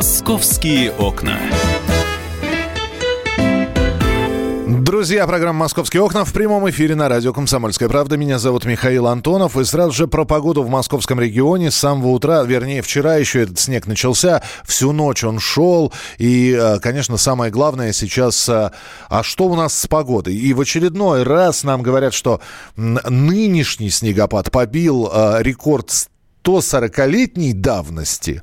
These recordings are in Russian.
Московские окна. Друзья, программа «Московские окна» в прямом эфире на радио «Комсомольская правда». Меня зовут Михаил Антонов. И сразу же про погоду в московском регионе. С самого утра, вернее, вчера еще этот снег начался. Всю ночь он шел. И, э, конечно, самое главное сейчас, э, а что у нас с погодой? И в очередной раз нам говорят, что нынешний снегопад побил э, рекорд 140-летней давности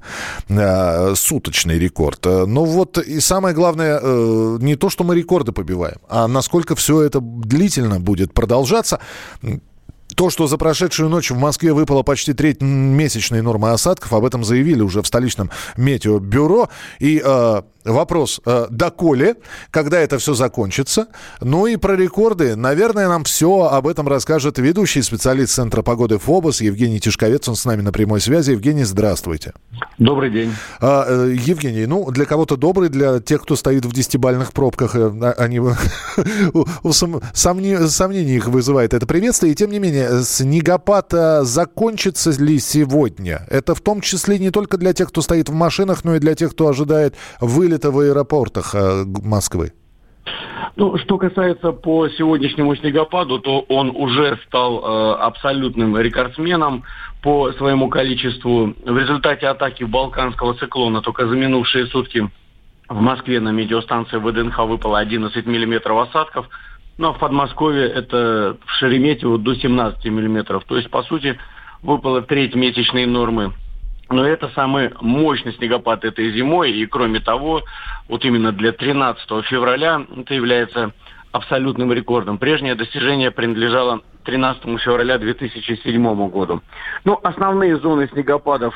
э, суточный рекорд. Но вот и самое главное, э, не то, что мы рекорды побиваем, а насколько все это длительно будет продолжаться. То, что за прошедшую ночь в Москве выпало почти треть месячной нормы осадков, об этом заявили уже в столичном метеобюро. И э, Вопрос, э, доколе, когда это все закончится? Ну и про рекорды. Наверное, нам все об этом расскажет ведущий специалист Центра погоды ФОБОС Евгений Тишковец. Он с нами на прямой связи. Евгений, здравствуйте. Добрый день. А, э, Евгений, ну, для кого-то добрый, для тех, кто стоит в десятибальных пробках, э, а, они сомнений их вызывает это приветствие. И тем не менее, снегопад закончится ли сегодня? Это в том числе не только для тех, кто стоит в машинах, но и для тех, кто ожидает вылет это в аэропортах э, Москвы? Ну, что касается по сегодняшнему снегопаду, то он уже стал э, абсолютным рекордсменом по своему количеству. В результате атаки балканского циклона только за минувшие сутки в Москве на медиастанции ВДНХ выпало 11 миллиметров осадков, ну а в Подмосковье это в Шереметьево до 17 миллиметров. То есть, по сути, выпало треть месячной нормы но это самый мощный снегопад этой зимой. И кроме того, вот именно для 13 февраля это является абсолютным рекордом. Прежнее достижение принадлежало 13 февраля 2007 году. Ну, основные зоны снегопадов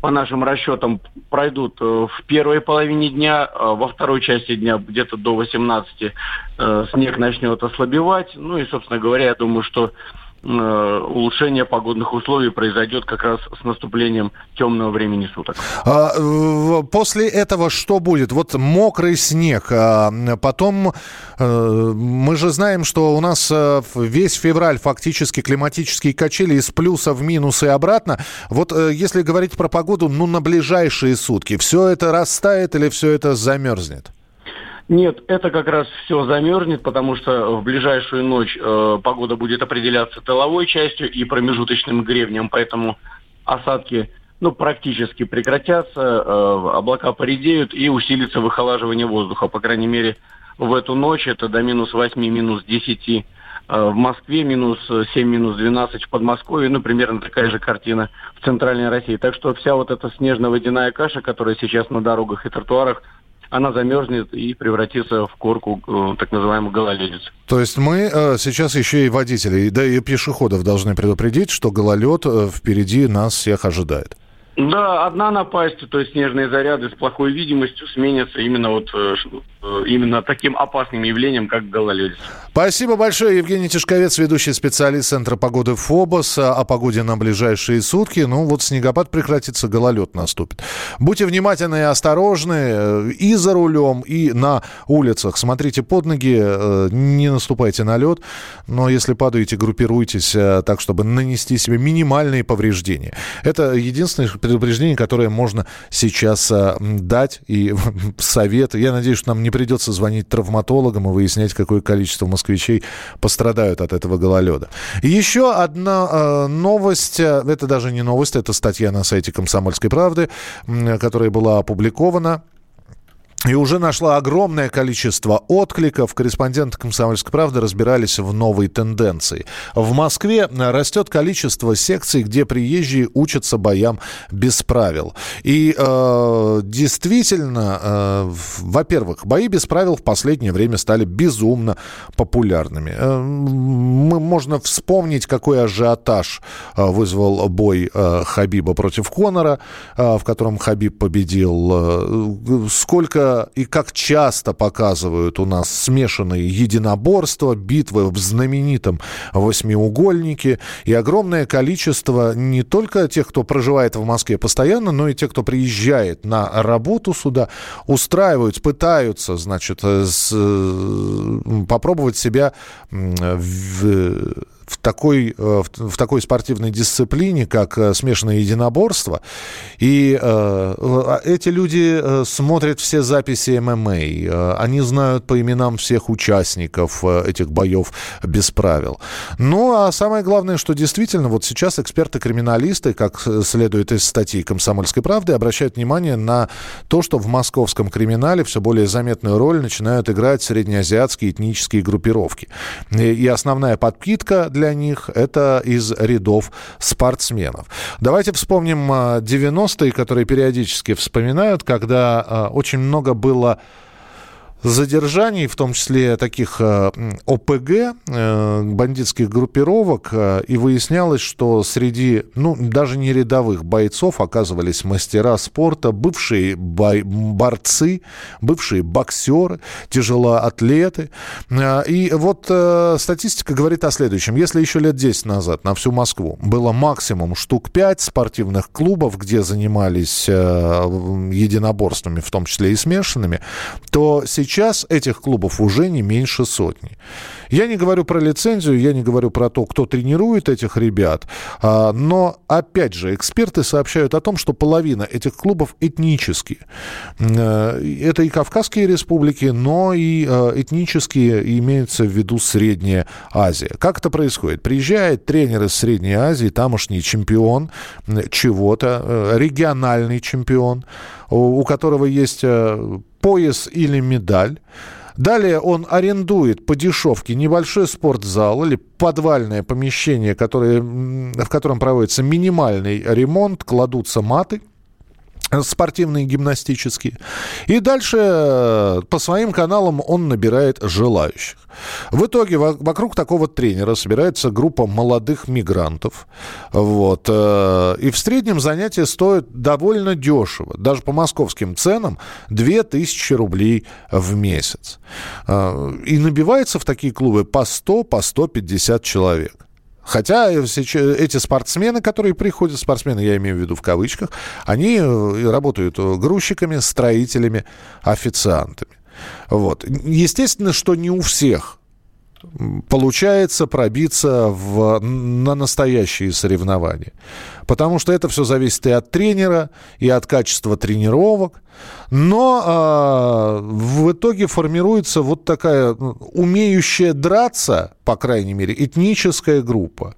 по нашим расчетам, пройдут э, в первой половине дня, э, во второй части дня где-то до 18 э, снег начнет ослабевать. Ну и, собственно говоря, я думаю, что улучшение погодных условий произойдет как раз с наступлением темного времени суток. А, после этого что будет? Вот мокрый снег, а потом э, мы же знаем, что у нас э, весь февраль фактически климатические качели из плюса в минус и обратно. Вот если говорить про погоду, ну на ближайшие сутки, все это растает или все это замерзнет? Нет, это как раз все замерзнет, потому что в ближайшую ночь э, погода будет определяться тыловой частью и промежуточным гребнем, поэтому осадки ну, практически прекратятся, э, облака поредеют и усилится выхолаживание воздуха. По крайней мере, в эту ночь это до минус 8, минус 10 э, в Москве, минус 7, минус 12 в Подмосковье, ну, примерно такая же картина в Центральной России. Так что вся вот эта снежно-водяная каша, которая сейчас на дорогах и тротуарах она замерзнет и превратится в корку э, так называемую гололедицу. То есть мы э, сейчас еще и водителей, да и пешеходов должны предупредить, что гололед э, впереди нас всех ожидает. Да, одна напасть, то есть снежные заряды с плохой видимостью сменятся именно вот э, э, именно таким опасным явлением, как гололедица. Спасибо большое, Евгений Тишковец, ведущий специалист Центра погоды ФОБОС о погоде на ближайшие сутки. Ну вот снегопад прекратится, гололед наступит. Будьте внимательны и осторожны э, и за рулем, и на улицах. Смотрите под ноги, не наступайте на лед, но если падаете, группируйтесь так, чтобы нанести себе минимальные повреждения. Это единственное предупреждение, которое можно сейчас а, дать и совет. Я надеюсь, что нам не придется звонить травматологам и выяснять, какое количество москвичей пострадают от этого гололеда. Еще одна э, новость, это даже не новость, это статья на сайте «Комсомольской правды», которая была опубликована и уже нашла огромное количество откликов. Корреспонденты «Комсомольской правды» разбирались в новой тенденции. В Москве растет количество секций, где приезжие учатся боям без правил. И э, действительно, э, во-первых, бои без правил в последнее время стали безумно популярными. Э, мы, можно вспомнить, какой ажиотаж э, вызвал бой э, Хабиба против Конора, э, в котором Хабиб победил. Э, сколько и как часто показывают у нас смешанные единоборства, битвы в знаменитом восьмиугольнике и огромное количество не только тех, кто проживает в Москве постоянно, но и тех, кто приезжает на работу сюда, устраивают, пытаются, значит, с, попробовать себя в в такой, э, в такой спортивной дисциплине, как э, смешанное единоборство. И э, эти люди смотрят все записи ММА. Они знают по именам всех участников этих боев без правил. Ну, а самое главное, что действительно вот сейчас эксперты-криминалисты, как следует из статьи «Комсомольской правды», обращают внимание на то, что в московском криминале все более заметную роль начинают играть среднеазиатские этнические группировки. И основная подпитка для них это из рядов спортсменов. Давайте вспомним 90-е, а, которые периодически вспоминают, когда а, очень много было задержаний, в том числе таких э, ОПГ, э, бандитских группировок, э, и выяснялось, что среди, ну, даже не рядовых бойцов оказывались мастера спорта, бывшие бой, борцы, бывшие боксеры, тяжелоатлеты. И вот статистика говорит о следующем. Если еще лет 10 назад на всю Москву было максимум штук 5 спортивных клубов, где занимались единоборствами, в том числе и смешанными, то сейчас Сейчас этих клубов уже не меньше сотни. Я не говорю про лицензию, я не говорю про то, кто тренирует этих ребят, а, но, опять же, эксперты сообщают о том, что половина этих клубов этнические. Э, это и Кавказские республики, но и э, этнические имеются в виду Средняя Азия. Как это происходит? Приезжает тренер из Средней Азии, тамошний чемпион чего-то, э, региональный чемпион, у которого есть пояс или медаль. Далее он арендует по дешевке небольшой спортзал или подвальное помещение, которое, в котором проводится минимальный ремонт, кладутся маты – спортивные, гимнастические. И дальше э, по своим каналам он набирает желающих. В итоге вокруг такого тренера собирается группа молодых мигрантов. Вот. Э, и в среднем занятие стоит довольно дешево. Даже по московским ценам 2000 рублей в месяц. Э, и набивается в такие клубы по 100, по 150 человек. Хотя эти спортсмены, которые приходят, спортсмены, я имею в виду в кавычках, они э, работают грузчиками, строителями, официантами. Вот. Естественно, что не у всех получается пробиться в, на настоящие соревнования. Потому что это все зависит и от тренера, и от качества тренировок. Но э, в итоге формируется вот такая ну, умеющая драться, по крайней мере, этническая группа.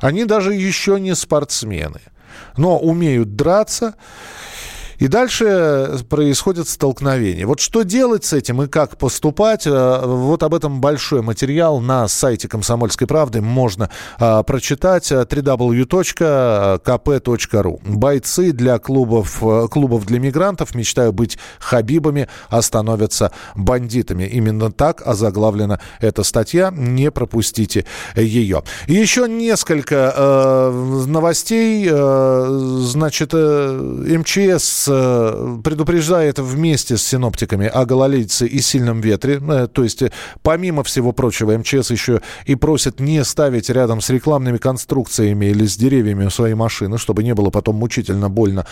Они даже еще не спортсмены, но умеют драться. И дальше происходит столкновение. Вот что делать с этим и как поступать, э, вот об этом большой материал на сайте «Комсомольской правды» можно а, прочитать www.kp.ru. Бойцы для клубов, э, клубов для мигрантов, мечтаю быть хабибами, остановятся бандитами. Именно так озаглавлена эта статья. Не пропустите ее. еще несколько э, новостей. Э, значит, э, МЧС Э, предупреждает вместе с синоптиками о гололедице и сильном ветре. Э, то есть, э, помимо всего прочего, МЧС еще и просит не ставить рядом с рекламными конструкциями или с деревьями свои машины, чтобы не было потом мучительно больно,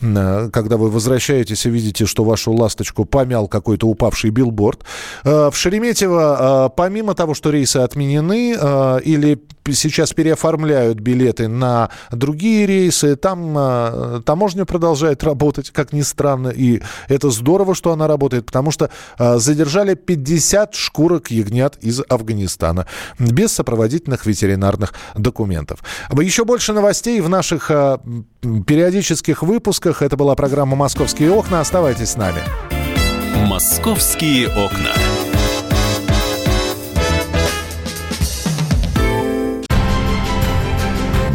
когда вы возвращаетесь и видите, что вашу ласточку помял какой-то упавший билборд. В Шереметьево, помимо того, что рейсы отменены или сейчас переоформляют билеты на другие рейсы, там таможня продолжает работать работать, как ни странно. И это здорово, что она работает, потому что э, задержали 50 шкурок ягнят из Афганистана без сопроводительных ветеринарных документов. Еще больше новостей в наших э, периодических выпусках. Это была программа «Московские окна». Оставайтесь с нами. «Московские окна».